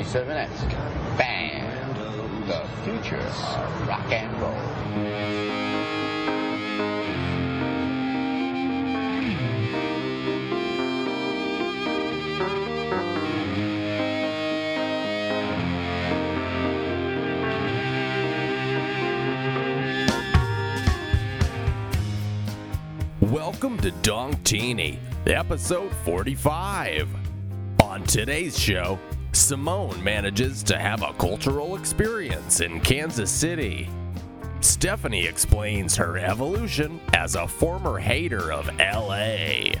37X. Band, the future of rock and roll. Welcome to Dongteeny, episode 45. On today's show, Simone manages to have a cultural experience in Kansas City. Stephanie explains her evolution as a former hater of LA.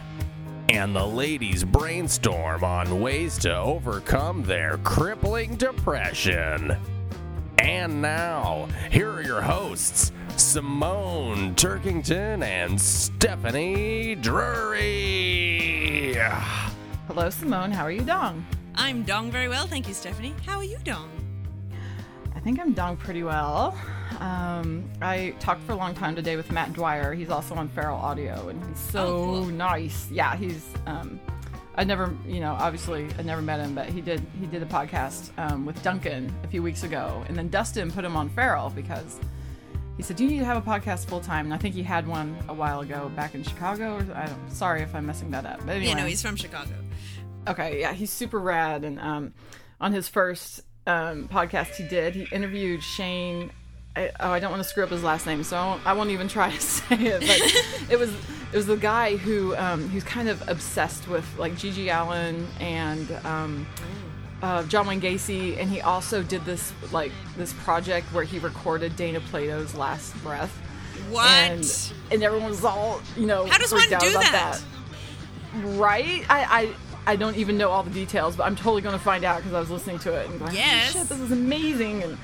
And the ladies brainstorm on ways to overcome their crippling depression. And now, here are your hosts, Simone Turkington and Stephanie Drury. Hello, Simone. How are you, Dong? I'm Dong very well, thank you, Stephanie. How are you, Dong? I think I'm Dong pretty well. Um, I talked for a long time today with Matt Dwyer. He's also on Feral Audio, and he's so Oh, cool. nice. Yeah, he's. Um, I never, you know, obviously I never met him, but he did. He did a podcast um, with Duncan a few weeks ago, and then Dustin put him on Feral because he said you need to have a podcast full time, and I think he had one a while ago back in Chicago. Or I don't. Sorry if I'm messing that up, but anyway. Yeah, no, he's from Chicago. Okay, yeah, he's super rad. And um, on his first um, podcast he did, he interviewed Shane. I, oh, I don't want to screw up his last name, so I won't, I won't even try to say it. But it was it was the guy who um, who's kind of obsessed with like GG Allin and um, uh, John Wayne Gacy, and he also did this like this project where he recorded Dana Plato's last breath. What? And, and everyone was all you know. How does one do about that? Right? I, I I don't even know all the details, but I'm totally going to find out because I was listening to it and going, Yes. Shit, this is amazing!" And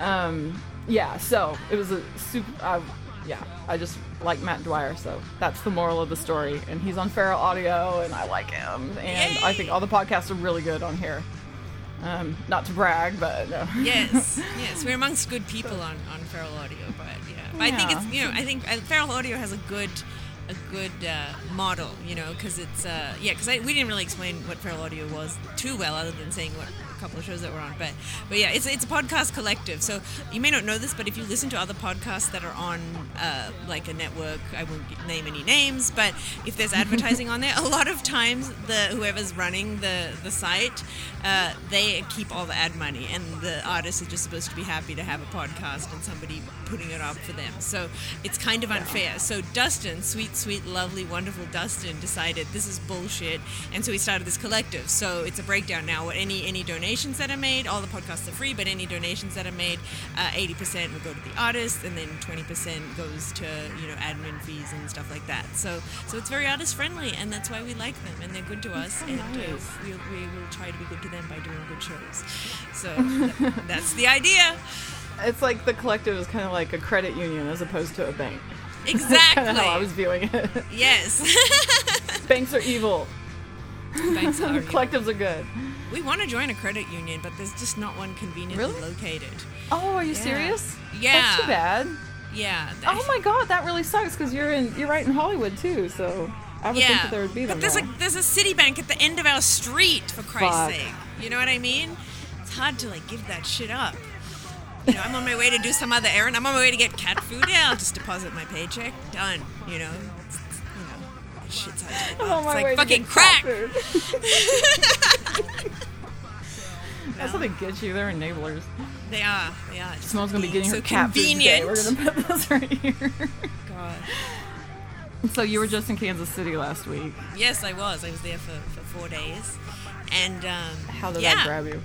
um, yeah, so it was a super. Uh, yeah, I just like Matt Dwyer, so that's the moral of the story. And he's on Feral Audio, and I like him. And I think all the podcasts are really good on here. Um, not to brag, but no. yes, yes, we're amongst good people on, on Feral Audio, but yeah, but I think it's you know I think uh, Feral Audio has a good a good uh, model, you know, because it's uh, yeah, because we didn't really explain what Feral Audio was too well, other than saying what couple of shows that we're on, but but yeah, it's it's a podcast collective. So you may not know this, but if you listen to other podcasts that are on uh, like a network, I won't name any names, but if there's advertising on there, a lot of times the whoever's running the the site, uh, they keep all the ad money, and the artist is just supposed to be happy to have a podcast and somebody putting it up for them. So it's kind of unfair. So Dustin, sweet, sweet, lovely, wonderful Dustin, decided this is bullshit, and so he started this collective. So it's a breakdown now. What any any donations that are made, all the podcasts are free, but any donations that are made, uh, eighty percent will go to the artist, and then twenty percent goes to you know admin fees and stuff like that. So so it's very artist friendly, and that's why we like them, and they're good to us, so and uh, we, we will try to be good to them by doing good shows. So th- that's the idea. It's like the collective is kind of like a credit union as opposed to a bank. That's Exactly. kind of how I was viewing it. Yes. Banks are evil. Banks are. Collectives are good. We want to join a credit union, but there's just not one conveniently Really? located. Oh, are you Yeah. serious? Yeah. That's too bad. Yeah. Oh my god, that really sucks because you're in you're right in Hollywood too. So I would yeah. think that there would be but there's a there. there's a Citibank at the end of our street for Christ's Fuck. sake. You know what I mean? It's hard to like give that shit up. You know, I'm on my way to do some other errand. I'm on my way to get cat food. Yeah, I'll just deposit my paycheck. Done. You know. Shit's hard to give I'm on my It's way like to fucking get crack. That's how they get you. They're enablers. They are. They are. Just Simone's gonna be being getting her so cat food today. convenient. We're gonna put this right here. God. so you were just in Kansas City last week. Yes, I was. I was there for, for four days, and um, How did yeah. that grab you?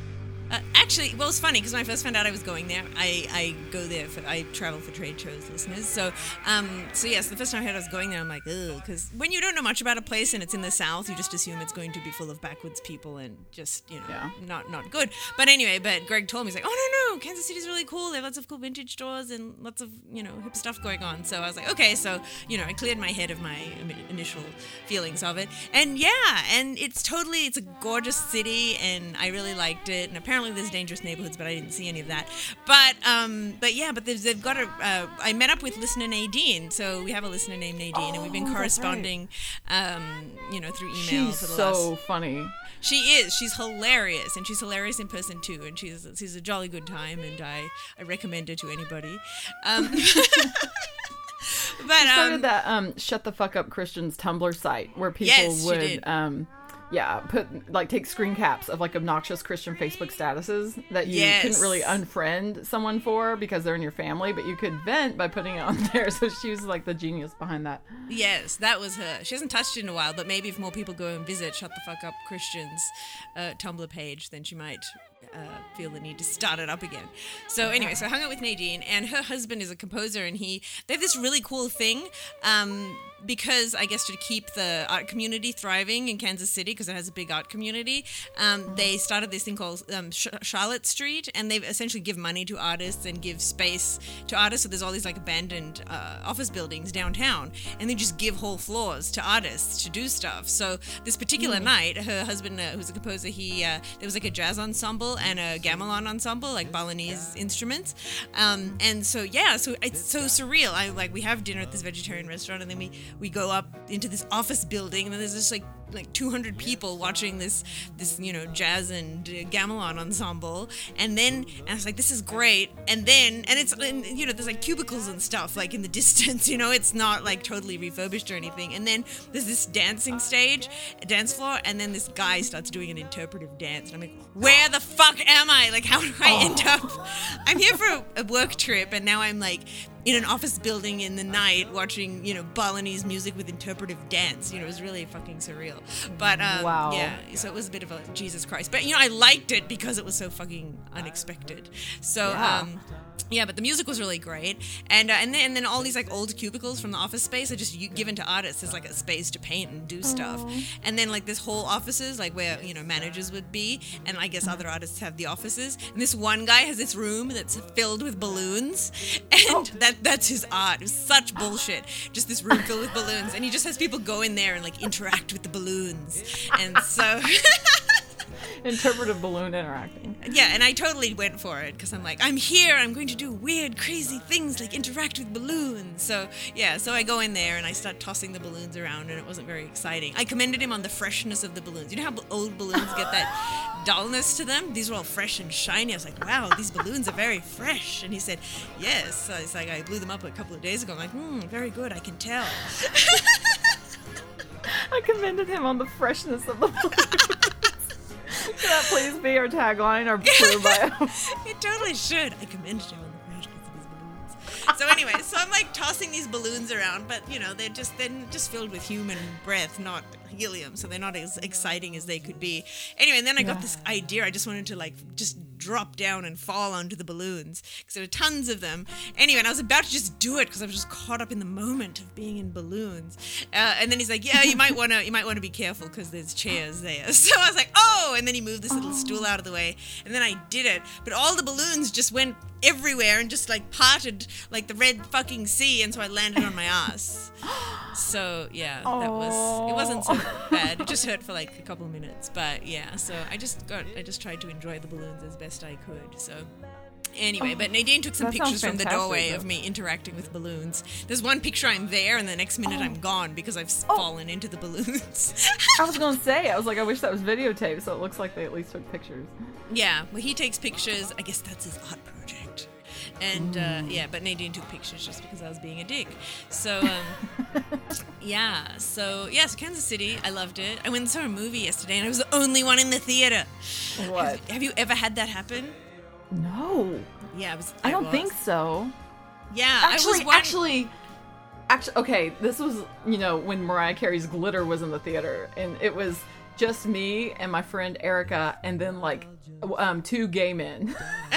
Uh, actually, well, it's funny because when I first found out I was going there, I, I go there for I travel for trade shows, listeners. So, um, so yes, the first time I heard I was going there, I'm like, ugh, because when you don't know much about a place and it's in the South, you just assume it's going to be full of backwoods people and just you know Yeah. not not good. But anyway, but Greg told me he's like, oh no no, Kansas City's really cool. They have lots of cool vintage stores and lots of you know hip stuff going on. So I was like, okay, so you know I cleared my head of my initial feelings of it, and yeah, and it's totally it's a gorgeous city, and I really liked it. And apparently apparently there's dangerous neighborhoods, but I didn't see any of that. But um, but yeah, but they've, they've got a. Uh, I met up with listener Nadine, so we have a listener named Nadine, and we've been Oh, that's right. corresponding, um, you know, through email She's for the so last. funny. She is. She's hilarious, and she's hilarious in person too. And she's she's a jolly good time, and I I recommend her to anybody. Um, but started um, that um shut the fuck up Christians Tumblr site where people Yes, she would um yeah, put like take screen caps of like obnoxious Christian Facebook statuses that you Yes. couldn't really unfriend someone for because they're in your family, but you could vent by putting it on there. So she was like the genius behind that. Yes, that was her. She hasn't touched it in a while, but maybe if more people go and visit Shut the Fuck Up Christians uh, Tumblr page, then she might uh, feel the need to start it up again. So anyway, so I hung out with Nadine, and her husband is a composer, and he they have this really cool thing. Um, because I guess to keep the art community thriving in Kansas City, because it has a big art community, um, they started this thing called um, Sh- Charlotte Street, and they essentially give money to artists and give space to artists. So there's all these like abandoned uh, office buildings downtown, and they just give whole floors to artists to do stuff. So this particular night, her husband, uh, who's a composer, he uh, there was like a jazz ensemble and a gamelan ensemble, like Balinese instruments, um, and so yeah, so it's so surreal. I like we have dinner at this vegetarian restaurant, and then we we go up into this office building, and then there's just like like 200 people watching this this you know jazz and uh, gamelan ensemble. And then and I was like this is great. And then and it's and, you know there's like cubicles and stuff like in the distance you know? It's not like totally refurbished or anything. And then there's this dancing stage dance floor and then this guy starts doing an interpretive dance. And I'm like where the fuck am I? Like how do I end up? I'm here for a, a work trip and now I'm like in an office building in the night watching, you know, Balinese music with interpretive dance. You know, it was really fucking surreal. But um, Wow. yeah, so it was a bit of a Jesus Christ. But you know, I liked it because it was so fucking unexpected. So Yeah. um yeah, but the music was really great, and uh, and then and then all these like old cubicles from the office space are just u- given to artists as like a space to paint and do stuff, and then like this whole offices like where you know managers would be, and I guess other artists have the offices, and this one guy has this room that's filled with balloons, and that that's his art. It was such bullshit, just this room filled with balloons, and he just has people go in there and like interact with the balloons, and so. Interpretive balloon interacting. Yeah, and I totally went for it because I'm like, I'm here. I'm going to do weird, crazy things like interact with balloons. So yeah, so I go in there and I start tossing the balloons around, and it wasn't very exciting. I commended him on the freshness of the balloons. You know how old balloons get that dullness to them? These were all fresh and shiny. I was like, wow, these balloons are very fresh. And he said, yes. So it's like I blew them up a couple of days ago. I'm like, hmm, very good. I can tell. I commended him on the freshness of the balloons. Can that please be our tagline, our Twitter bio? It totally should. I commended him on the freshness of his balloons. So anyway, so I'm like tossing these balloons around, but you know they're just they're just filled with human breath, not helium, so they're not as exciting as they could be. Anyway, and then I got this idea. I just wanted to like just drop down and fall onto the balloons because there were tons of them. Anyway, and I was about to just do it because I was just caught up in the moment of being in balloons. Uh, and then he's like, "Yeah, you might want to you might want to be careful because there's chairs there." So I was like, "Oh!" And then he moved this little stool out of the way, and then I did it. But all the balloons just went everywhere and just like parted like the red fucking sea, and so I landed on my ass. So yeah, that was it wasn't so bad. It just hurt for like a couple of minutes, but yeah. So I just got I just tried to enjoy the balloons as best I could. So. Anyway, but oh, Nadine took some pictures from the doorway though. of me interacting with balloons. There's one picture I'm there, and the next minute I'm oh. gone because I've Oh. fallen into the balloons. I was gonna say, I was like, I wish that was videotaped, so it looks like they at least took pictures. yeah, well, he takes pictures. I guess that's his art project. And uh, yeah, but Nadine took pictures just because I was being a dick. So um, yeah, so yeah, so Kansas City, I loved it. I went and saw a movie yesterday, and I was the only one in the theater. What? Have you ever had that happen? No, Yeah, it was. I don't was. think so. Yeah, I Actually, was one- actually, actually, okay. This was, you know, when Mariah Carey's "Glitter" was in the theater, and it was just me and my friend Erica, and then like um, two gay men.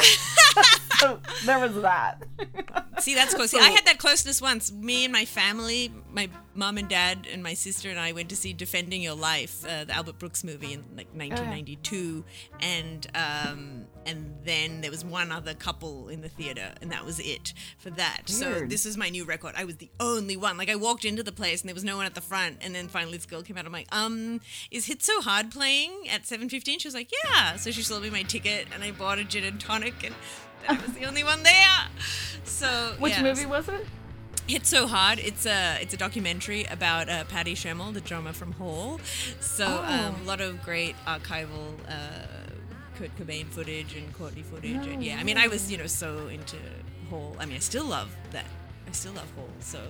so there was that. See, that's close. See, I had that closeness once. Me and my family, my mom and dad and my sister and I went to see Defending Your Life, uh, the Albert Brooks movie in like 1992, and um, and then there was one other couple in the theater, and that was it for that. So this is my new record. I was the only one. Like I walked into the place and there was no one at the front, and then finally this girl came out. I'm like, um, is Hit So Hard playing at 7:15? She was like, yeah. So she sold me my ticket, and I bought a gin and tonic, and I was the only one there. So Which yeah, movie was it? Hit so hard. It's a it's a documentary about uh, Patty Schemel, the drummer from Hole. So Oh. um, a lot of great archival uh, Kurt Cobain footage and Courtney footage. No and yeah, I mean, I was you know so into Hole. I mean, I still love that. I still love Hole. So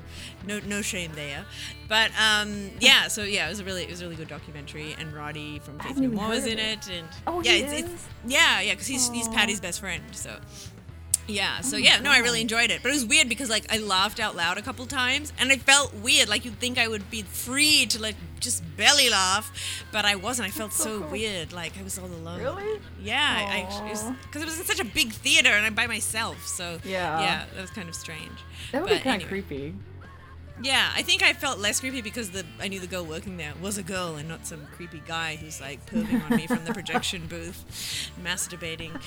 no no shame there. But um, yeah, so yeah, it was a really it was a really good documentary. And Roddy from Faith No More was in it. And Oh, yeah, it's, it's yeah yeah because he's he's Patty's best friend. So. Yeah, so Oh yeah, no, I really enjoyed it. But it was weird because like I laughed out loud a couple times and I felt weird. Like you'd think I would be free to like just belly laugh, but I wasn't. I felt so so, cool. weird. Like I was all alone. Really? Yeah, I because Aw. it, was in such a big theater and I'm by myself. So Yeah. yeah, that was kind of strange. That would But be kind of anyway. creepy. Yeah, I think I felt less creepy because the I knew the girl working there was a girl and not some creepy guy who's like perving on me from the projection booth, masturbating.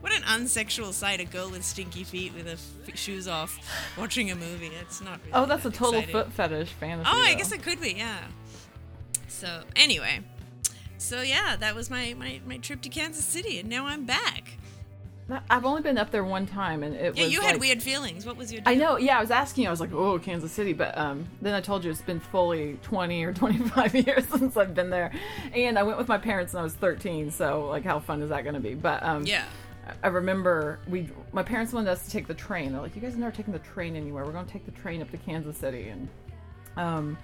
what an unsexual sight! A girl with stinky feet with her f- shoes off, watching a movie. It's not. Really Oh, that's a total exciting. foot fetish fantasy. Oh, I though. guess it could be. Yeah. So anyway, so yeah, that was my my my trip to Kansas City, and now I'm back. I've only been up there one time, and it Yeah, was you had like- weird feelings. What was your? I know. Yeah, I was asking. you, I was like, "Oh, Kansas City," but um, then I told you it's been fully 20 or 25 years since I've been there, and I went with my parents when I was 13. So, like, how fun is that going to be? But um, Yeah. I- remember we, my parents wanted us to take the train. They're like, "You guys never taken the train anywhere. We're going to take the train up to Kansas City." And um,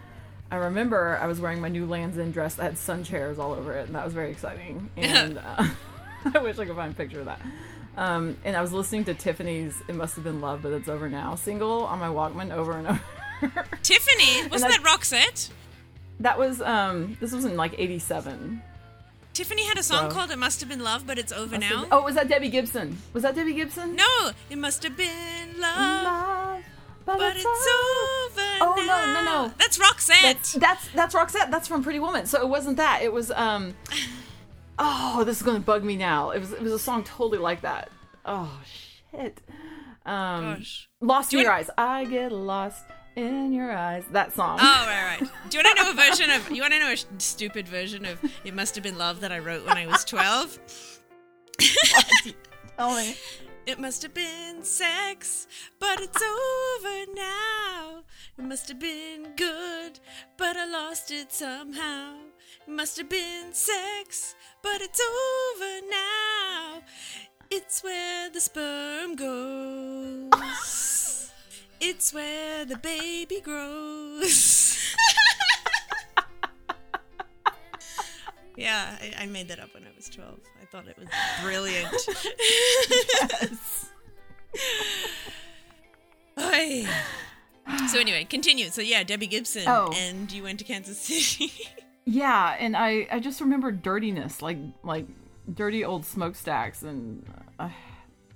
I remember I was wearing my new Lands End dress that had sun chairs all over it, and that was very exciting. And uh, I wish I could find a picture of that. Um, and I was listening to Tiffany's "It Must Have Been Love, But It's Over Now" single on my Walkman over and over. Tiffany, wasn't I- that Roxette? that was um, this was in like '87. Tiffany had a song So- called "It Must Have Been Love," but it's over now. Oh, was that Debbie Gibson? Was that Debbie Gibson? No, it must have been love, Love, but, but it's, over. over Oh, no, no, no. That's Roxette. That's that's that's Roxette. That's from Pretty Woman. So it wasn't that. It was um. Oh, this is gonna bug me now. It was it was a song totally like that. Oh shit. Um, Gosh. Lost in you your want- eyes. I get lost in your eyes. That song. Oh right, right. Do you want to know a version of? You want to know a stupid version of "It Must Have Been Love" that I wrote when I was twelve? Tell me. It must have been sex, but it's over now. It must have been good, but I lost it somehow. Must have been sex, but it's over now. It's where the sperm goes. It's where the baby grows. yeah, I, I made that up when I was 12. I thought it was brilliant. Oy. So anyway, continue. So yeah, Debbie Gibson, Oh. and you went to Kansas City. Yeah, and I I just remember dirtiness, like like dirty old smokestacks, and uh,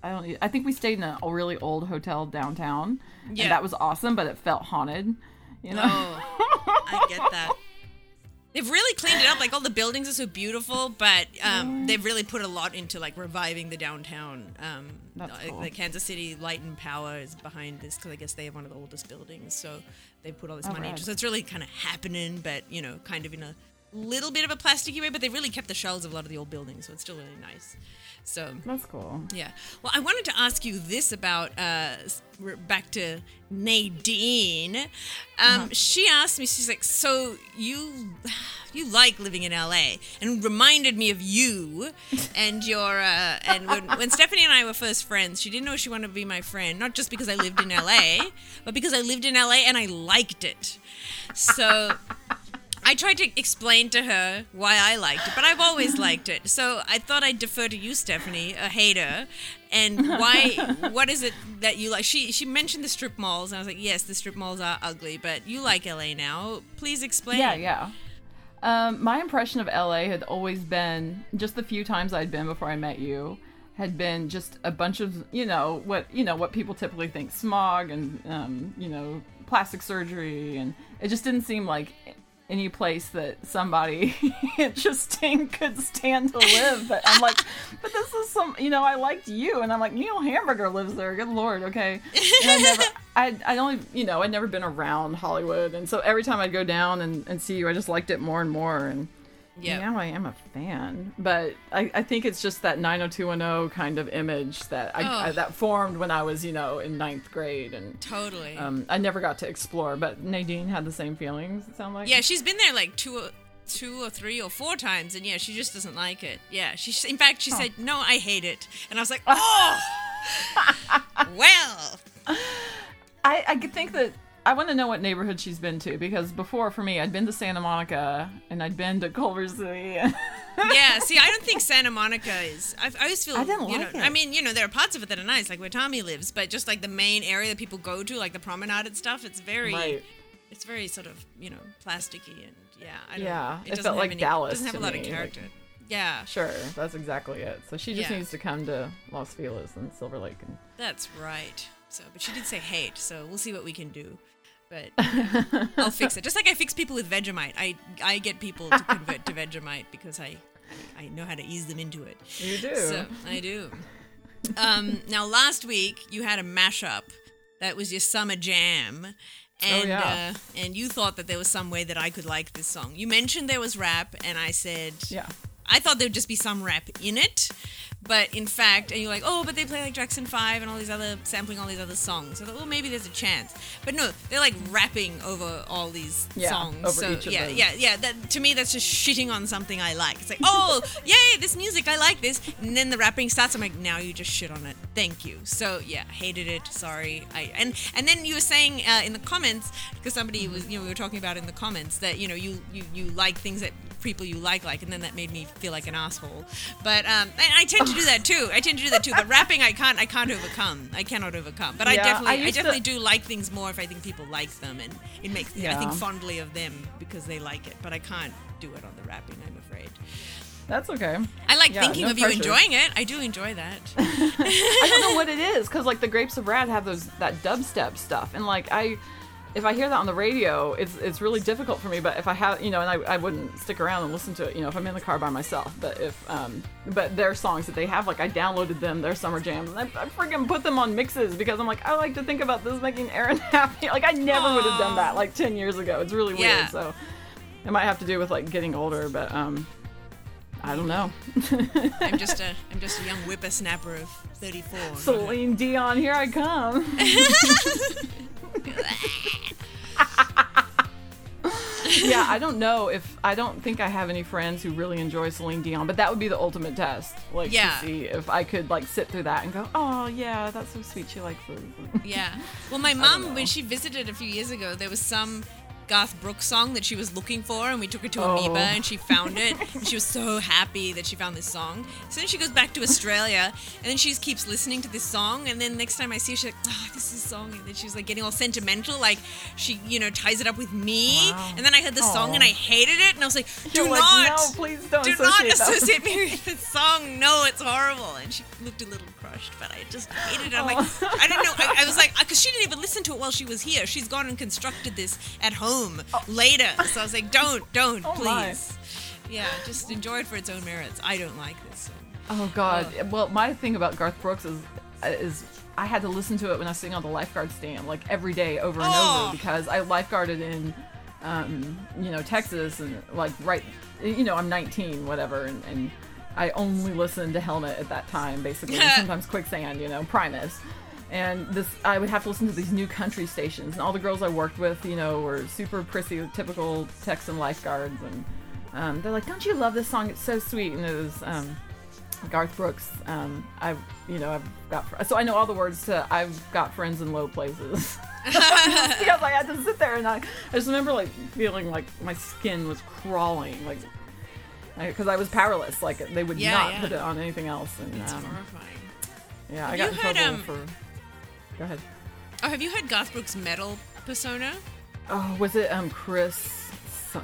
I don't. I think we stayed in a really old hotel downtown, Yeah. and that was awesome, but it felt haunted. You know. Oh, I get that. They've really cleaned it up. Like all the buildings are so beautiful, but um, they've really put a lot into like reviving the downtown. Um, That's cool. the Kansas City Light and Power is behind this because I guess they have one of the oldest buildings. So they put all this Oh, money rad. into. So it's really kind of happening, but you know, kind of in a little bit of a plasticky way. But they really kept the shells of a lot of the old buildings, so it's still really nice. So That's cool. yeah. Well, I wanted to ask you this about uh, we're back to Nadine. Um, She asked me, she's like, "So you you like living in LA?" And reminded me of you and your uh, and when, when Stephanie and I were first friends, she didn't know she wanted to be my friend, not just because I lived in LA, but because I lived in LA and I liked it. So. I tried to explain to her why I liked it, but I've always liked it. So I thought I'd defer to you, Stephanie, a hater, and why? what is it that you like? She she mentioned the strip malls, and I was like, yes, the strip malls are ugly, but you like LA now. Please explain. Yeah, yeah. Um, my impression of LA had always been just the few times I'd been before I met you had been just a bunch of you know what you know what people typically think smog and um, you know plastic surgery and it just didn't seem like any place that somebody interesting could stand to live. But i'm like but this is some you know i liked you. And i'm like neil hamburger lives there. Good lord okay. And i never i i only you know i'd never been around hollywood. And so every time i'd go down and, and see you i just liked it more and more. And Yeah. now I am a fan, but I, I think it's just that 90210 kind of image that I, I Oh. that formed when I was you know in ninth grade, and Totally. um, I never got to explore. But Nadine had the same feelings. It sound like yeah, she's been there like two, or, two or three or four times, and yeah, she just doesn't like it. Yeah, she. In fact, she said, "No, I hate it," and I was like, "Oh, well." I I could think that I want to know what neighborhood she's been to because before for me I'd been to Santa Monica and I'd been to Culver City. yeah, see, I don't think Santa Monica is. I, I always feel. I didn't you like know, it. I mean, you know, there are parts of it that are nice, like where Tommy lives, but just like the main area that people go to, like the promenade and stuff, it's very, Right. it's very sort of, you know, plasticky and yeah. I don't Yeah, know. it doesn't felt like any, Dallas Doesn't have a lot me, of like- character. yeah, sure, that's exactly it. So she just Yeah. needs to come to Los Feliz and Silver Lake and that's right. So, but she did say hate, so we'll see what we can do. But I'll fix it. Just like I fix people with Vegemite, I I get people to convert to Vegemite because I I know how to ease them into it. you do. So I do. Um, now, last week you had a mashup that was your summer jam, and Oh, yeah. uh, and you thought that there was some way that I could like this song. You mentioned there was rap, and I said, yeah. I thought there'd just be some rap in it, but in fact, and you're like, oh, but they play like Jackson Five and all these other sampling all these other songs. I thought, well, maybe there's a chance, but no, they're like rapping over all these Yeah, songs. over so yeah, yeah, yeah. That to me, that's just shitting on something I like. It's like, oh, yay, this music, I like this, and then the rapping starts. I'm like, now you just shit on it. Thank you. So yeah, hated it. Sorry. I and and then you were saying uh, in the comments because somebody was, you know, we were talking about in the comments that you know you you you like things that people you like like and then that made me feel like an asshole. But um and i tend to do that too. I tend to do that too. But rapping i can't i can't overcome. I cannot overcome. But i definitely I i, used to- definitely do like things more if i think people like them and it makes yeah. i think fondly of them because they like it. But i can't do it on the rapping i'm afraid. That's okay. i like Yeah, thinking no of you enjoying it. I do enjoy that. I don't know what it is because like the Grapes of Wrath have those that dubstep stuff, and like I, if I hear that on the radio, it's it's really difficult for me. But if I have, you know, and I, I wouldn't stick around and listen to it, you know, if I'm in the car by myself. But if um, but their songs that they have, like I downloaded them, their summer jams, and I, I freaking put them on mixes because I'm like I like to think about this making Aaron happy. Like I never would have done that like ten years ago. It's really Yeah. weird. So it might have to do with like getting older, but um, I don't know. i'm just a i'm just a young whippersnapper of 34 Celine Dion, here I come. yeah, I don't know if I don't think I have any friends who really enjoy Celine Dion, but that would be the ultimate test. Like Yeah. to see if I could like sit through that and go, oh yeah, that's so sweet. She likes this. Yeah. Well, my mom, when she visited a few years ago, there was some Garth Brooks song that she was looking for, and we took her to Oh. Amoeba, and she found it, and she was so happy that she found this song. So then she goes back to Australia, and then she just keeps listening to this song, and then next time I see her, she's like, "Oh, this is a song," and then she's like getting all sentimental, like she, you know, ties it up with me. Wow. And then I heard the song, and I hated it, and I was like, "Do You're like, not, no, please don't do not associate that." associate me with this song. No, it's horrible." And she looked a little crushed, but I just hated it. I'm like, I don't know. I, I was like, because she didn't even listen to it while she was here. She's gone and constructed this at home later. So I was like, don't, don't, Oh, my. please. Yeah, just enjoy it for its own merits. I don't like this song. Oh God. Well, my thing about Garth Brooks is is I had to listen to it when I was sitting on the lifeguard stand like every day over and Oh. over because I lifeguarded in um, you know Texas and like right you know I'm 19 whatever and, and I only listened to Helmet at that time basically sometimes Quicksand you know Primus and this I would have to listen to these new country stations and all the girls I worked with you know were super prissy typical Texan lifeguards and um, they're like don't you love this song it's so sweet and it was um, Garth Brooks. Um, I've, you know, I've got fr- so I know all the words to "I've got friends in low places" because I had to sit there and I, I just remember like feeling like my skin was crawling, like because I was powerless. Like they would Yeah, not yeah. put it on anything else, and It's um, horrifying. yeah, I Have got you in trouble um, for. Go ahead. Oh, have you heard Garth Brooks' metal persona? Oh, was it um Chris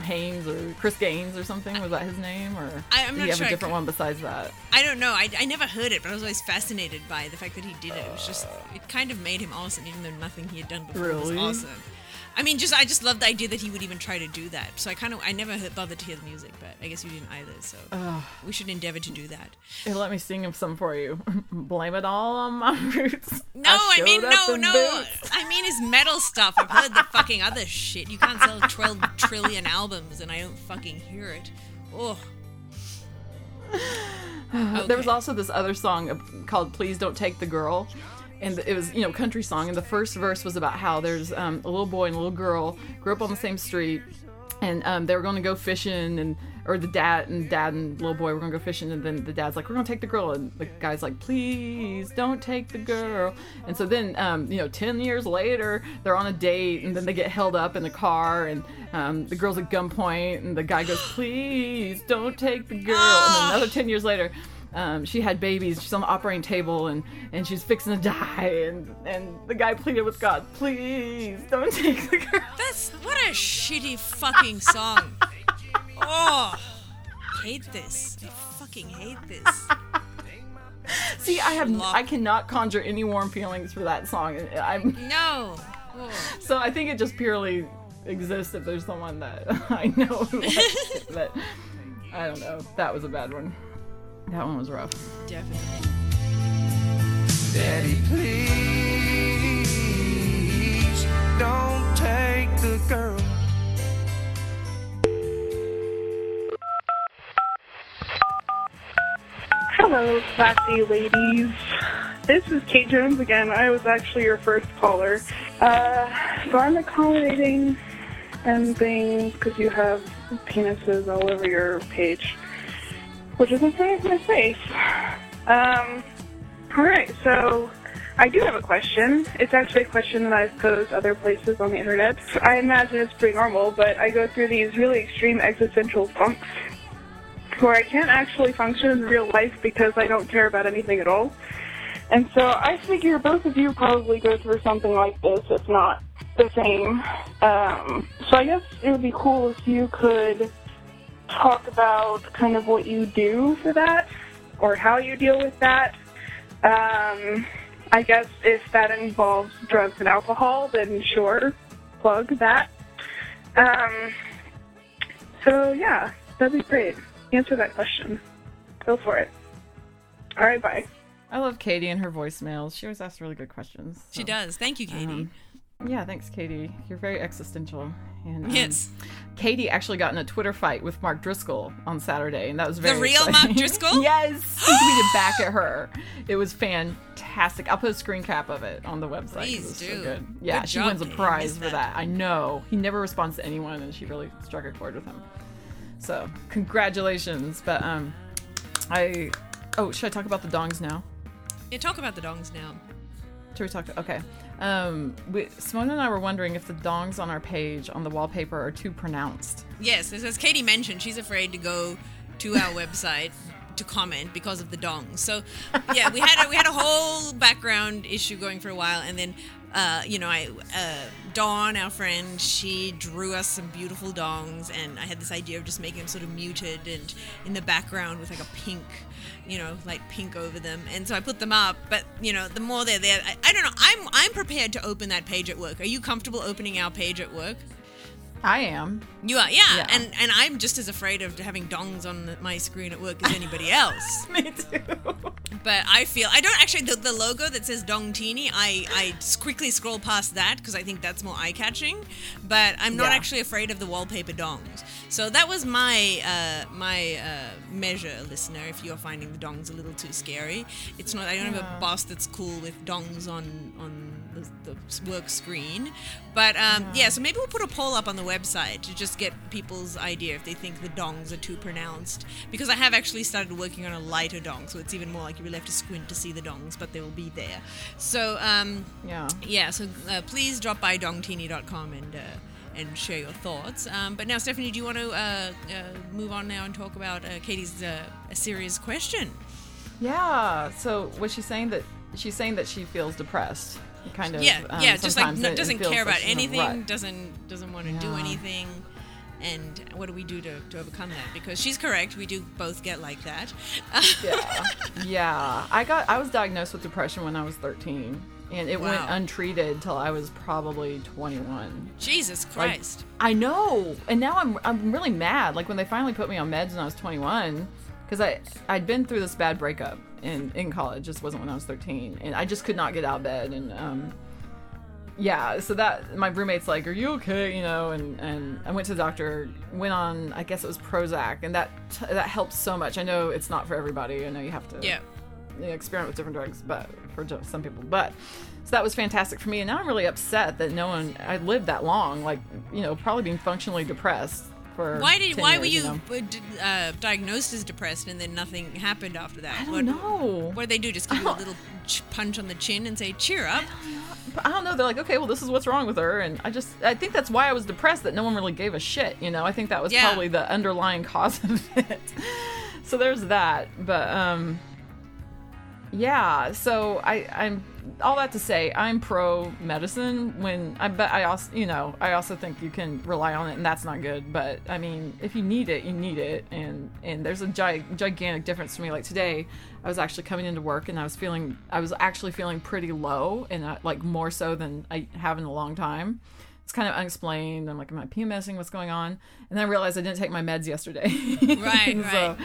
Haynes or Chris Gaines or something. Was that his name, or I- I'm did not he have sure. a different one besides that? I don't know. I, I never heard it, but I was always fascinated by the fact that he did it. It was just, it kind of made him awesome, even though nothing he had done before Really? was awesome. I mean, just I just love the idea that he would even try to do that. So I kind of I never bothered to hear the music, but I guess you didn't either. So we should endeavor to do that. Hey, let me sing him some for you. Blame it all on my roots. No, I, mean no, no. boots. I mean his metal stuff. I've heard the fucking other shit. You can't sell 12 trillion albums and I don't fucking hear it. Oh. There was also this other song called "Please Don't Take the Girl," and it was you know country song. And the first verse was about how there's um, a little boy and a little girl grew up on the same street, and um, they were going to go fishing, and or the dad and dad and little boy were going to go fishing, and then the dad's like, "We're going to take the girl," and the guy's like, "Please don't take the girl." And so then um, you know, ten years later, they're on a date, and then they get held up in the car, and um, the girl's at gunpoint, and the guy goes, "Please don't take the girl," and another 10 years later um, she had babies she's on the operating table and, and she's fixing to die and, and the guy pleaded with god please don't take the girl That's what a shitty fucking song. Oh. Hate this. I fucking hate this. see i have i cannot conjure any warm feelings for that song i'm No. Oh. so i think it just purely exists if there's someone that i know who likes it but i don't know that was a bad one that one was rough Definitely. Daddy, please don't take the girl. Hello, classy ladies. This is Kate Jones again. I was actually your first caller. Uh, so I'm accommodating and things because you have penises all over your page, which is in front of my face. Um, all right, so I do have a question. It's actually a question that I've posed other places on the internet. I imagine it's pretty normal, but I go through these really extreme existential funks where I can't actually function in real life because I don't care about anything at all. And so I figure both of you probably go through something like this, if not the same. Um, so I guess it would be cool if you could talk about kind of what you do for that or how you deal with that. Um, I guess if that involves drugs and alcohol, then sure, plug that. Um, so yeah, that'd be great. Answer that question. Go for it. All right, bye. i love katie and her voicemails she always asks really good questions She does. Thank you, Katie. um, yeah thanks katie you're very existential and um, yes. Katie actually got in a Twitter fight with Mark Driscoll on Saturday, and that was very the real Mark. Driscoll? yes, he tweeted back at her. It was fantastic. I'll put a screen cap of it on the website. Please do. So. Yeah, Good she job, wins a prize for that. that. I know. He never responds to anyone, and she really struck a chord with him. So congratulations. But um, I oh, should I talk about the dongs now? Yeah, talk about the dongs now. Talk? Okay. Um, we, Simone and I were wondering if the dongs on our page on the wallpaper are too pronounced. Yes, as, as Katie mentioned, she's afraid to go to our website to comment because of the dongs. So, yeah, we had a, we had a whole background issue going for a while, and then, uh, you know, I uh, Dawn, our friend, she drew us some beautiful dongs, and I had this idea of just making them sort of muted and in the background with like a pink. You know, like pink over them, and so I put them up. But you know, the more they're there, I, I don't know. I'm I'm prepared to open that page at work. Are you comfortable opening our page at work? I am. You are, yeah. Yeah. And and I'm just as afraid of having dongs on my screen at work as anybody else. Me too. but I feel I don't actually the, the logo that says Dong Teeny. I I quickly scroll past that because I think that's more eye catching. But I'm not Yeah. actually afraid of the wallpaper dongs. So that was my uh, my uh, measure, listener. If you're finding the dongs a little too scary, it's not. I don't have a boss that's cool with dongs on on the, the work screen. But um, yeah, so maybe we'll put a poll up on the website to just get people's idea if they think the dongs are too pronounced. Because I have actually started working on a lighter dong, so it's even more like you really have to squint to see the dongs, but they will be there. So um, Yeah. yeah, so uh, please drop by dongteeny.com and uh, and share your thoughts. Um, but now, Stephanie, do you want to uh, uh, move on now and talk about uh, Katie's uh, a serious question? Yeah. So was she saying that she's saying that she feels depressed? Kind of. yeah, um, yeah, just like no, doesn't care about anything, doesn't doesn't want to do anything. and what do we do to, to overcome that? Because she's correct, we do both get like that. yeah yeah i got i was diagnosed with depression when i was 13 and it went untreated till i was probably 21 Jesus Like, Christ. i know and now i'm i'm really mad like when they finally put me on meds when i was 21 because i i'd been through this bad breakup in in college this wasn't when i was 13 and i just could not get out of bed and um yeah so that my roommate's like are you okay you know and and i went to the doctor went on i guess it was prozac and that that helps so much i know it's not for everybody i know you have to yeah. experiment with different drugs, but for some people. But so that was fantastic for me, and now I'm really upset that no one. I lived that long, like you know, probably being functionally depressed for. Why did 10 why were you, uh, uh, diagnosed as depressed and then nothing happened after that? I don't what, know. What did they do? Just give you a little ch- punch on the chin and say, "Cheer up." I don't know. They're like, okay, well, this is what's wrong with her, and I just, I think that's why I was depressed. That no one really gave a shit. You know, I think that was Yeah. probably the underlying cause of it. so there's that, but um, yeah. So I, I'm all that to say, I'm pro medicine. When I bet I also, you know, I also think you can rely on it, and that's not good. But I mean, if you need it, you need it, and and there's a gi- gigantic difference to me. Like today, I was actually coming into work, and I was feeling, I was actually feeling pretty low, and uh, like more so than I have in a long time. It's kind of unexplained. I'm like, am I PMSing? What's going on? And then I realized I didn't take my meds yesterday. Right, And right.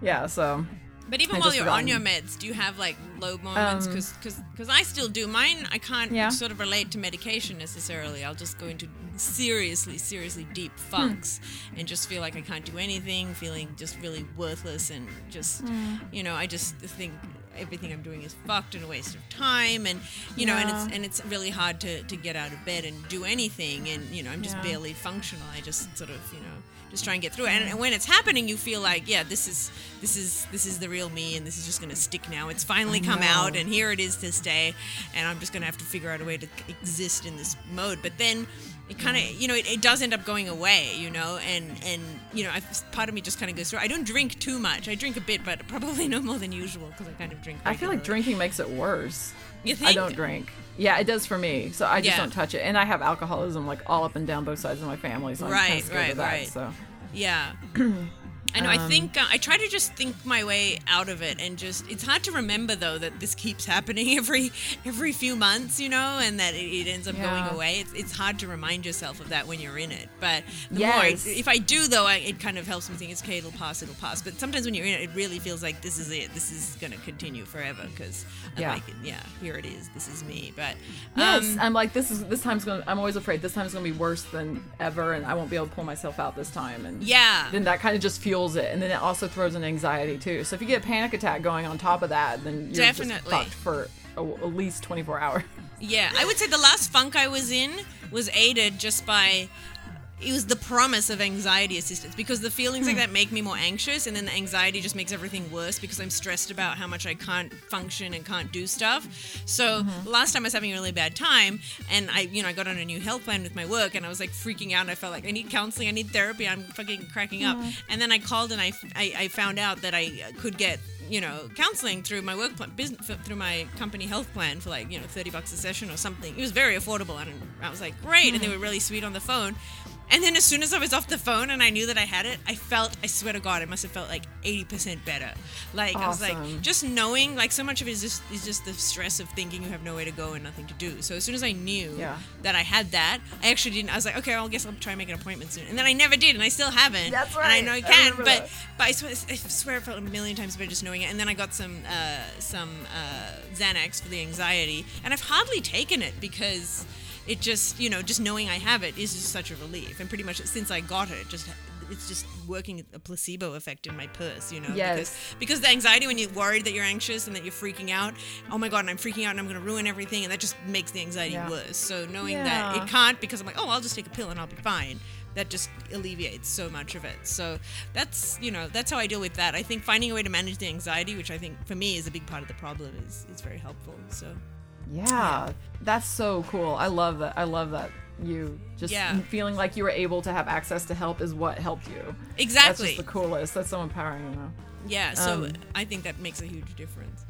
Yeah. So But even I while you're on your meds, do you have like low moments? Um, Because because I still do. Mine, I can't Yeah. sort of relate to medication necessarily. I'll just go into seriously, seriously deep funks Hmm. and just feel like I can't do anything, feeling just really worthless and just, Hmm. you know, I just think everything I'm doing is fucked and a waste of time and you know and it's and it's really hard to, to get out of bed and do anything and you know I'm just Yeah. barely functional I just sort of you know just try and get through it. And, and when it's happening, you feel like, yeah, this is this is this is the real me, and this is just gonna stick now. It's finally come out, and here it is to stay, and I'm just gonna have to figure out a way to exist in this mode. But then. It kind of, you know, it, it does end up going away, you know, and and you know, I, part of me just kind of goes through. I don't drink too much. I drink a bit, but probably no more than usual because I kind of drink. I feel like drinking makes it worse. You think? I don't drink. Yeah, it does for me. So I just Yeah. don't touch it. And I have alcoholism like all up and down both sides of my family. So I'm kind Right, of scared right, of that. right. So Yeah. I know. I think uh, I try to just think my way out of it, and just it's hard to remember though that this keeps happening every every few months, you know, and that it, it ends up Yeah. going away. It's, it's hard to remind yourself of that when you're in it. But the more Yes. if I do though, I, it kind of helps me think it's okay. It'll pass. It'll pass. But sometimes when you're in it, it really feels like this is it. This is gonna continue forever because Yeah. like, yeah, here it is. This is me. But yes, um, I'm like this is this time's gonna. I'm always afraid this time's gonna be worse than ever, and I won't be able to pull myself out this time. And yeah, then that kind of just fuels it, and then it also throws in anxiety too. So if you get a panic attack going on top of that, then you're just Definitely. fucked for a, at least 24 hours. Yeah, I would say the last funk I was in was aided just by it was the promise of anxiety assistance because the feelings like hmm. that make me more anxious and then the anxiety just makes everything worse because I'm stressed about how much I can't function and can't do stuff. So mm-hmm. last time I was having a really bad time and I you know I got on a new health plan with my work and I was like freaking out and I felt like I need counseling, I need therapy, I'm fucking cracking up. Mm-hmm. And then I called and I, I, I found out that I uh, could get you know, counseling through my work plan, business, through my company health plan for like, you know, 30 bucks a session or something. It was very affordable. And I was like, great. And they mm-hmm. were really sweet on the phone. And then as soon as I was off the phone and I knew that I had it, I felt, I swear to God, it must have felt like 80% better. Like, I was like, just knowing, like, so much of it is just, is just the stress of thinking you have nowhere to go and nothing to do. So as soon as I knew Yeah. that I had that, I actually didn't, I was like, okay, well, I guess I'll try and make an appointment soon. And then I never did, and I still haven't. That's right. And I know I I can, remember but that. but I swear, I swear it felt a million times better just knowing it. And then I got some uh, some uh, Xanax for the anxiety, and I've hardly taken it because it just you know just knowing I have it is just such a relief. And pretty much since I got it, just it's just working a placebo effect in my purse, you know. Yes. Because, because the anxiety when you're worried that you're anxious and that you're freaking out, oh my god, and I'm freaking out and I'm gonna ruin everything, and that just makes the anxiety Yeah. worse. So knowing that it can't because I'm like, oh, I'll just take a pill and I'll be fine. That just alleviates so much of it. So that's you know that's how I deal with that. I think finding a way to manage the anxiety, which I think for me is a big part of the problem, is is very helpful. So Yeah, that's so cool. I love that. I love that you just Yeah. feeling like you were able to have access to help is what helped you. That's exactly, just the coolest. That's so empowering, you know. yeah. So um, I think that makes a huge difference.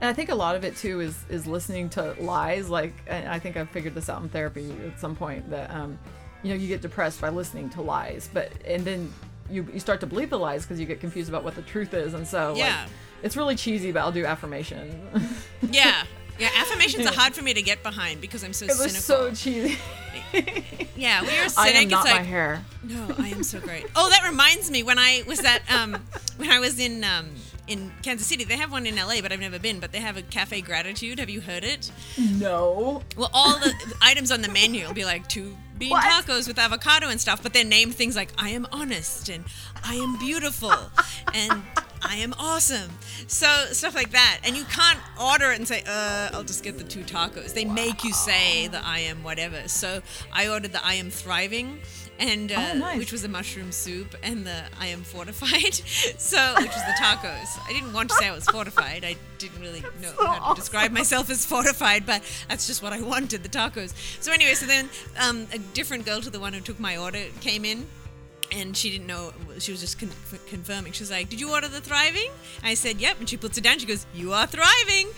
And I think a lot of it too is is listening to lies. Like, I think I figured this out in therapy at some point that um, you know you get depressed by listening to lies, but and then you you start to believe the lies because you get confused about what the truth is, and so Yeah. like, it's really cheesy, but I'll do affirmation. Yeah. Yeah, affirmations are hard for me to get behind because I'm so it was cynical. so cheesy. yeah, when you're a I am not it's my like hair. No, I am so great. Oh, that reminds me when I was at um when I was in um in Kansas City. They have one in LA, but I've never been. But they have a cafe gratitude. Have you heard it? No. Well, all the items on the menu will be like two bean What? tacos with avocado and stuff, but they name things like I am honest and I am beautiful and I am awesome. So stuff like that. And you can't order it and say, uh, I'll just get the two tacos. They make you say the I am whatever. So I ordered the I am thriving and uh, Oh, nice. which was the mushroom soup and the I am fortified. so which was the tacos. I didn't want to say I was fortified. I didn't really know so how to awesome. describe myself as fortified, but that's just what I wanted, the tacos. So anyway, so then um, a different girl to the one who took my order came in. And she didn't know. She was just con- confirming. She was like, "Did you order the thriving?" I said, "Yep." And she puts it down. She goes, "You are thriving."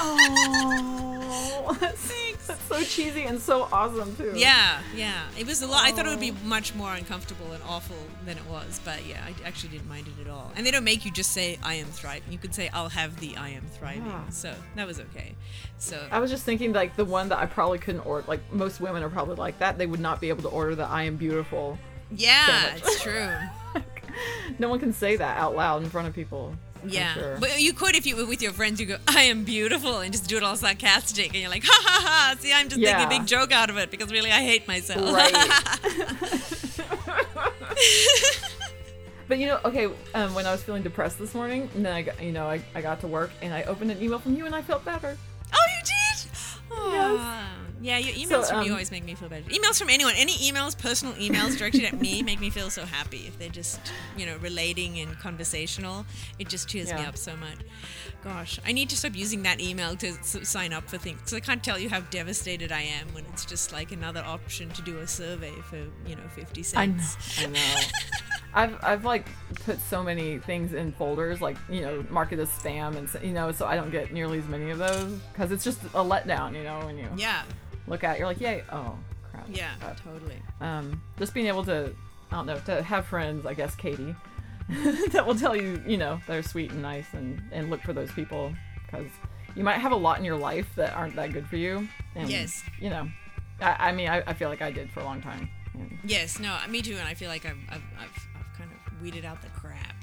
Oh, that's, that's so cheesy and so awesome too. yeah, yeah. It was a lot. I thought it would be much more uncomfortable and awful than it was, but yeah, I actually didn't mind it at all. And they don't make you just say, "I am thriving." You could say, "I'll have the I am thriving." Yeah. So that was okay. So I was just thinking like the one that I probably couldn't order. Like most women are probably like that. They would not be able to order the "I am beautiful." Yeah, it's true. No one can say that out loud in front of people. Yeah, sure. but you could if you were with your friends. You go, "I am beautiful," and just do it all sarcastic, and you're like, "Ha ha ha!" See, I'm just making a big joke out of it because really, I hate myself. Right. but you know, okay, um, when I was feeling depressed this morning, and then I got, you know, I, I got to work and I opened an email from you and I felt better. oh, you did? Aw. Yeah, your emails So, from you um, always make me feel better. Emails from anyone, any emails, personal emails directed at me, make me feel so happy. If they're just, you know, relating and conversational, it just cheers me up so much. Gosh, I need to stop using that email to s- sign up for things because I can't tell you how devastated I am when it's just like another option to do a survey for, you know, 50 I know. cents. I know. I've I've like put so many things in folders, like you know, mark it as spam, and you know, so I don't get nearly as many of those because it's just a letdown, you know, when you Yeah, look at, it, you're like, yay, oh crap. yeah, But, totally. um, just being able to, I don't know, to have friends, I guess, Katie, that will tell you, you know, they're sweet and nice, and and look for those people because you might have a lot in your life that aren't that good for you. And, Yes. You know, I, I mean, I, I feel like I did for a long time. And, Yes, no, me too, and I feel like I've, I've, I've, I've kind of weeded out the crap.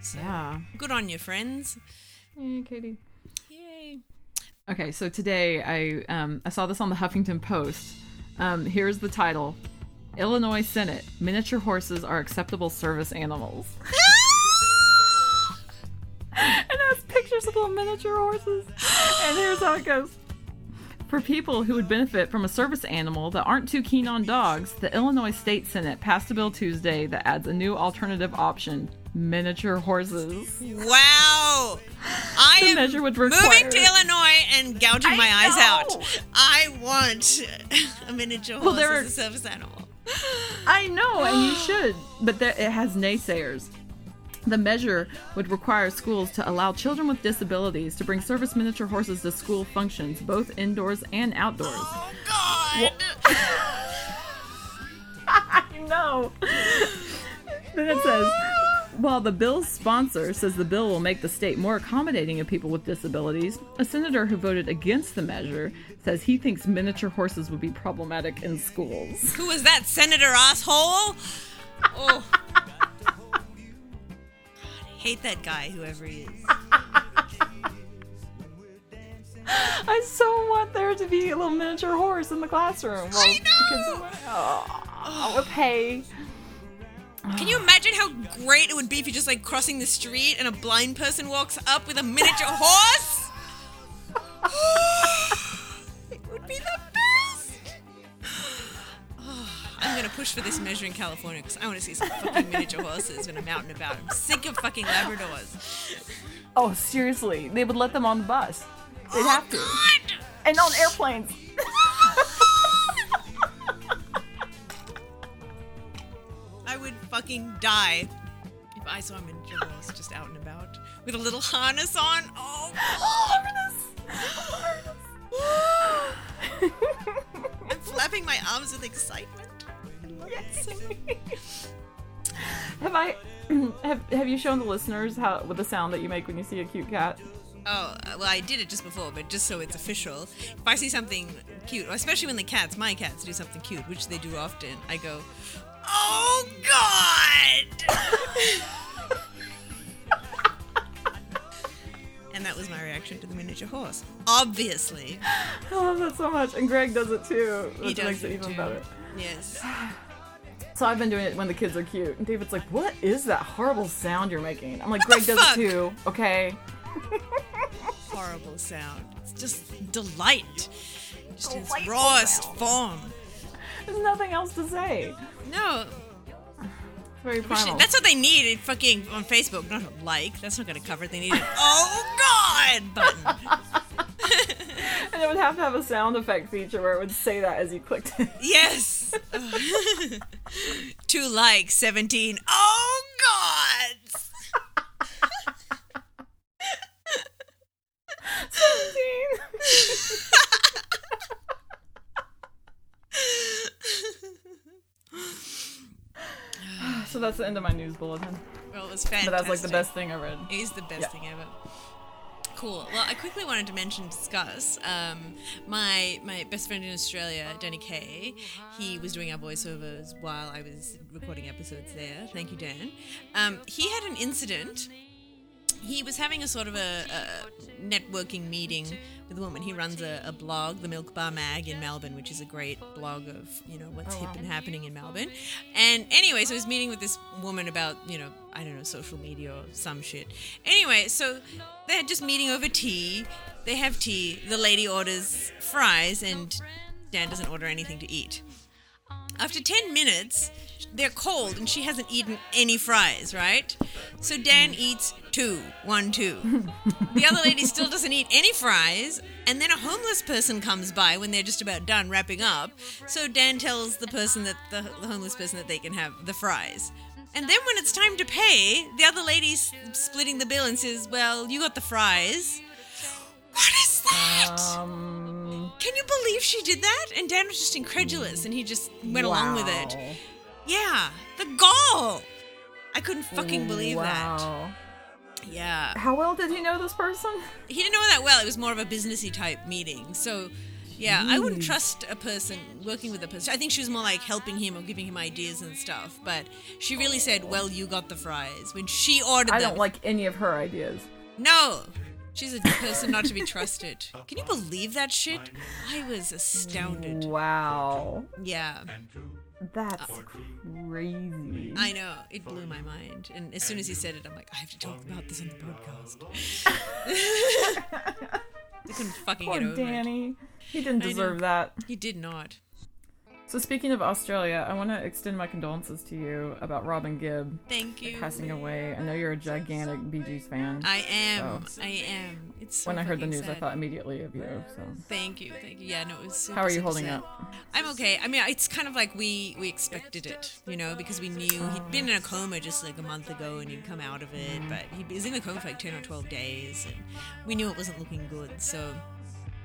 So, yeah. good on you, friends. Hey, Katie. Okay, so today I um, I saw this on the Huffington Post. Um, here's the title: Illinois Senate: Miniature horses are acceptable service animals. and has pictures of little miniature horses. And here's how it goes. For people who would benefit from a service animal that aren't too keen on dogs, the Illinois State Senate passed a bill Tuesday that adds a new alternative option miniature horses. Wow. I The am measure would require. moving to Illinois and gouging my eyes out. I want a miniature horse Well, there as a service animal. I know, and you should, but there, it has naysayers. The measure would require schools to allow children with disabilities to bring service miniature horses to school functions, both indoors and outdoors. Oh, God. I know. then it says, while the bill's sponsor says the bill will make the state more accommodating of people with disabilities, a senator who voted against the measure says he thinks miniature horses would be problematic in schools. Who was that, Senator asshole? Oh. God, I hate that guy, whoever he is. I so want there to be a little miniature horse in the classroom. Well, I the kids know! are oh, with hay. Can you imagine how great it would be if you're just like crossing the street and a blind person walks up with a miniature horse? it would be the best. Oh, I'm gonna push for this measure in California because I want to see some fucking miniature horses when I'm out and about. I'm sick of fucking Labradors. Oh, seriously, they would let them on the bus. They'd oh, have to, God! and on airplanes. Fucking die if I saw him in horse just out and about with a little harness on. Oh, Harness. harness! I'm flapping my arms with excitement. Yes. have I have have you shown the listeners how with the sound that you make when you see a cute cat? Oh, uh, well, I did it just before, but just so it's official. If I see something cute, especially when the cats, my cats, do something cute, which they do often, I go, Oh, God! and that was my reaction to the miniature horse. Obviously. I love that so much, and Greg does it too, He which does makes it it even too. better. Yes. So I've been doing it when the kids are cute, and David's like, "What is that horrible sound you're making?" I'm like, "Greg does fuck? it too, okay?" Horrible sound. It's just delight. Just in its rawest sound. form. There's nothing else to say. No, It's very primal. That's what they need fucking on Facebook, not a like. That's not gonna cover it. They need an oh god button. and it would have to have a sound effect feature where it would say that as you clicked it. Yes. Two likes, 17. Oh god! That's the end of my news bulletin. Well, it was fantastic. But that's like the best thing I read. It is the best Yeah. thing ever. Cool. Well, I quickly wanted to mention, discuss um, my my best friend in Australia, Danny Kay. He was doing our voiceovers while I was recording episodes there. Thank you, Dan. Um, he had an incident. He was having a sort of a, a networking meeting with a woman. He runs a, a blog, the Milk Bar Mag in Melbourne, which is a great blog of you know what's oh, hip and happening in Melbourne. And anyway, so he was meeting with this woman about you know I don't know social media or some shit. Anyway, so they're just meeting over tea. They have tea. The lady orders fries, and Dan doesn't order anything to eat. After 10 minutes, they're cold and she hasn't eaten any fries, right? So Dan eats two, one, two. the other lady still doesn't eat any fries, and then a homeless person comes by when they're just about done wrapping up. So Dan tells the person that the, the homeless person that they can have the fries. And then when it's time to pay, the other lady's splitting the bill and says, Well, you got the fries. What is that? Um, Can you believe she did that? And Dan was just incredulous and he just went along with it. Yeah, the gall. I couldn't fucking believe that. Wow. Yeah. How well did he know this person? He didn't know that well. It was more of a businessy type meeting. So, yeah, I wouldn't hmm. trust a person working with a person. I think she was more like helping him or giving him ideas and stuff. But she really said, "Well, you got the fries." When she ordered them. I them. don't like any of her ideas. No. She's a person not to be trusted. Can you believe that shit? I was astounded. Wow. Yeah. That's crazy. I know. It blew my mind. And as soon as he said it, I'm like, I have to talk about this on the podcast. I couldn't fucking Poor get over it. Danny. He didn't deserve that. He did not. So speaking of Australia, I want to extend my condolences to you about Robin Gibb Thank you. passing away. I know you're a gigantic Bee Gees fan. I am. So- I am. It's so when I heard the news, I thought immediately of you. So Thank you, thank you. Yeah, no, it was. Super, how are you holding sad. up? I'm okay. I mean, it's kind of like we we expected it, you know, because we knew he'd oh. been in a coma just like a month ago and he'd come out of it, but he was in the coma for like ten or twelve days, and we knew it wasn't looking good, so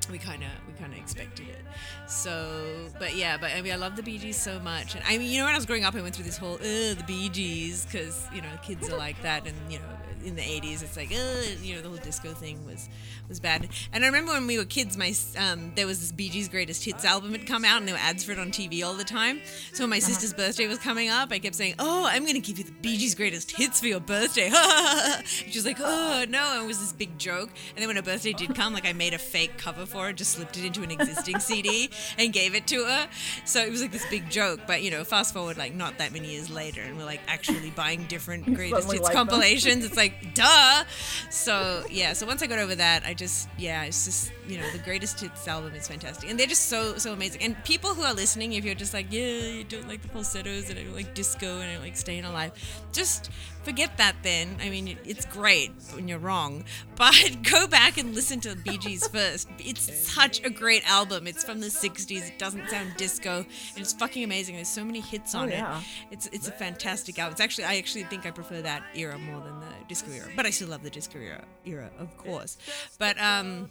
we kind of we kind of expected it. So, but yeah, but I mean, I love the Bee Gees so much, and I mean, you know, when I was growing up, I went through this whole uh the Bee Gees because you know kids are like that, and you know. In the 80s, it's like, uh, you know, the whole disco thing was was bad. And I remember when we were kids, my um, there was this Bee Gees Greatest Hits album had come out, and there were ads for it on TV all the time. So when my sister's birthday was coming up, I kept saying, "Oh, I'm gonna give you the Bee Gees Greatest Hits for your birthday." she was like, "Oh no!" And it was this big joke. And then when her birthday did come, like I made a fake cover for it, just slipped it into an existing CD and gave it to her. So it was like this big joke. But you know, fast forward like not that many years later, and we're like actually buying different Greatest Hits like them. compilations. It's like, duh. So yeah. So once I got over that, I just yeah, it's just you know the Greatest Hits album is fantastic, and they're just so so amazing. And people who are listening, if you're just like yeah, you don't like the falsettos and I don't like disco and I don't like staying alive, just forget that then. I mean, it's great when you're wrong, but go back and listen to Bee Gees first. It's such a great album. It's from the 60s. It doesn't sound disco, and it's fucking amazing. There's so many hits on yeah. it. It's it's a fantastic album. It's actually I actually think I prefer that era more than the disco era, but I still love the disco era, era of course. But um,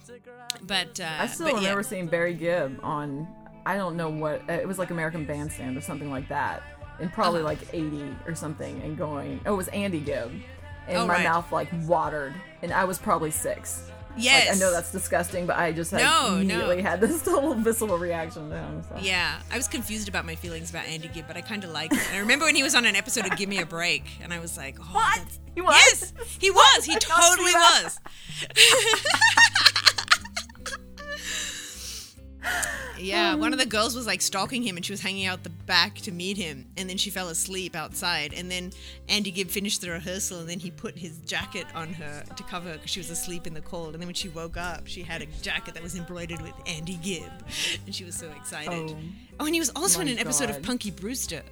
but uh, I still but yeah. remember seeing Barry Gibb on. I don't know what it was like American Bandstand or something like that. And probably like 80 or something, and going, oh, it was Andy Gibb, and Oh, my right. mouth like watered, and I was probably six. Yes. Like, I know that's disgusting, but I just like, No, no. immediately had this total visceral reaction to him. So. Yeah, I was confused about my feelings about Andy Gibb, but I kind of liked it. And I remember when he was on an episode of Give Me a Break, and I was like, oh, What? He was? Yes, he was. He I did not see totally was. yeah, one of the girls was like stalking him, and she was hanging out the back to meet him, and then she fell asleep outside. And then Andy Gibb finished the rehearsal, and then he put his jacket on her to cover her because she was asleep in the cold. And then when she woke up, she had a jacket that was embroidered with Andy Gibb, and she was so excited. Oh. Oh, and he was also in an episode of Punky Brewster.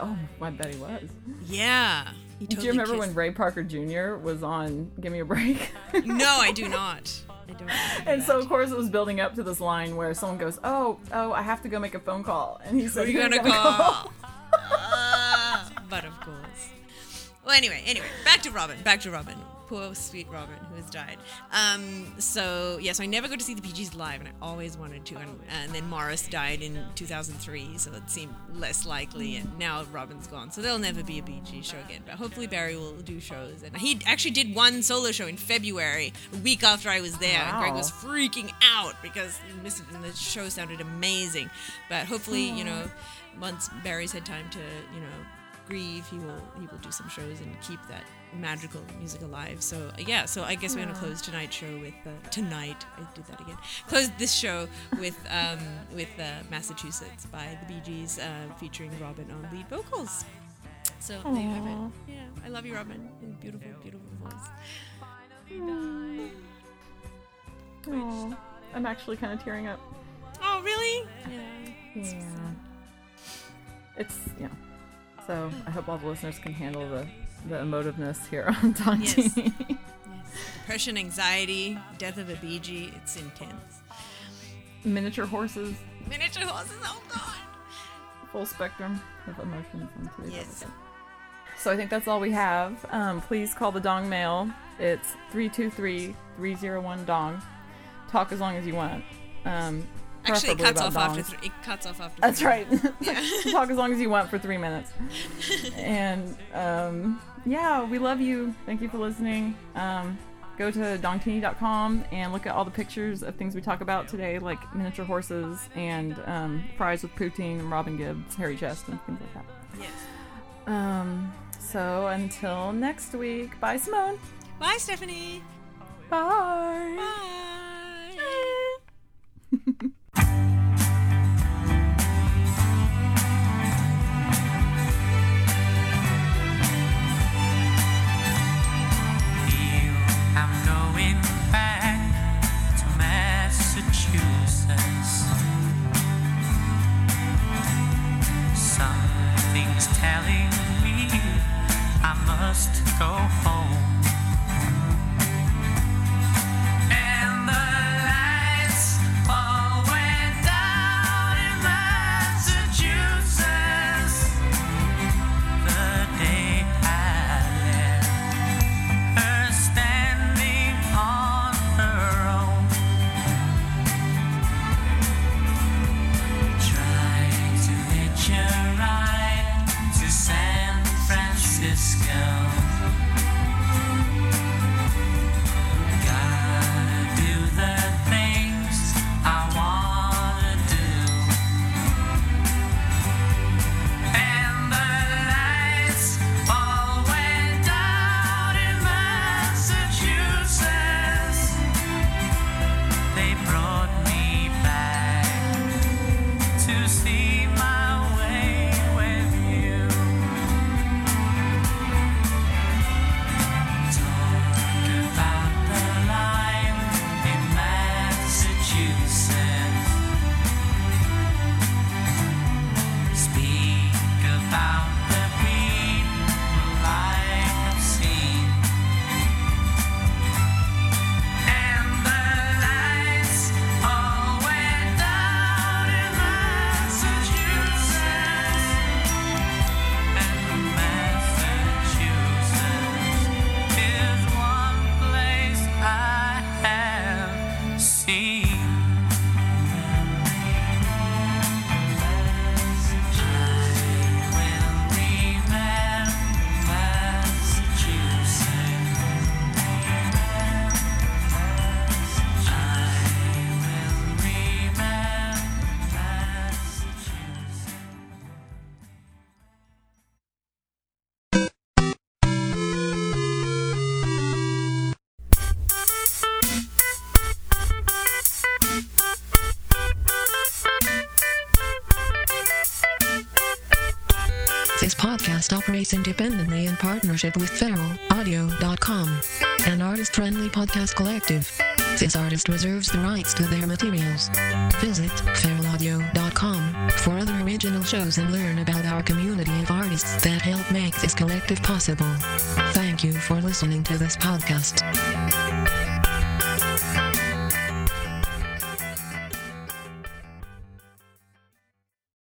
Oh, I bet he was. Yeah. He Do you remember kissed- when Ray Parker Jr. was on Give Me a Break? No, I do not. I don't. remember and so of course it was building up to this line where someone goes, "Oh, oh, I have to go make a phone call," and he Who said, are you "Who gonna call? Ah, but of course. Well, anyway, anyway, back to Robin. Back to Robin. Poor sweet Robin who has died. Um, so yeah, so I never got to see the Bee Gees live, and I always wanted to. And, and then Morris died in 2003, so it seemed less likely. And now Robin's gone, so there'll never be a Bee Gee show again. But hopefully Barry will do shows. And he actually did one solo show in February, a week after I was there. And Greg was freaking out because the show sounded amazing. But hopefully, you know, once Barry's had time to, you know, grieve, he will he will do some shows and keep that magical music alive. So uh, yeah, so I guess we're gonna close tonight's show with uh, tonight. I did that again. Close this show with um, with uh, Massachusetts by the Bee Gees, uh, featuring Robin on lead vocals. So there you have it. Yeah, I love you, Robin. Beautiful, beautiful voice. Aw, I'm actually kind of tearing up. Oh really? Yeah. Yeah. It's yeah. So I hope all the listeners can handle the the emotiveness here on Talk Yes. Yes. Depression, anxiety, death of a Bee Gee. It's intense. Miniature horses, Miniature horses. Oh god. full spectrum of emotions on Yes. So I think that's all we have. Um, please call the Dong Mail. It's 323-301-DONG. Talk as long as you want. Um, Actually, it cuts off after. dongs. Th- it cuts off after. That's three. right. Talk as long as you want for three minutes. And um, yeah, we love you. Thank you for listening. Um, go to dongteeny.com and look at all the pictures of things we talk about today, like miniature horses and um, fries with poutine and Robin Gibbs, hairy chest, and things like that. Yes. Um, so until next week, bye, Simone. Bye, Stephanie. Bye. Bye. feel Massachusetts. Something's telling me I must go home. Partnership with feralaudio.com, an artist-friendly podcast collective. This artist reserves the rights to their materials. Visit feralaudio.com for other original shows and learn about our community of artists that help make this collective possible. Thank you for listening to this podcast.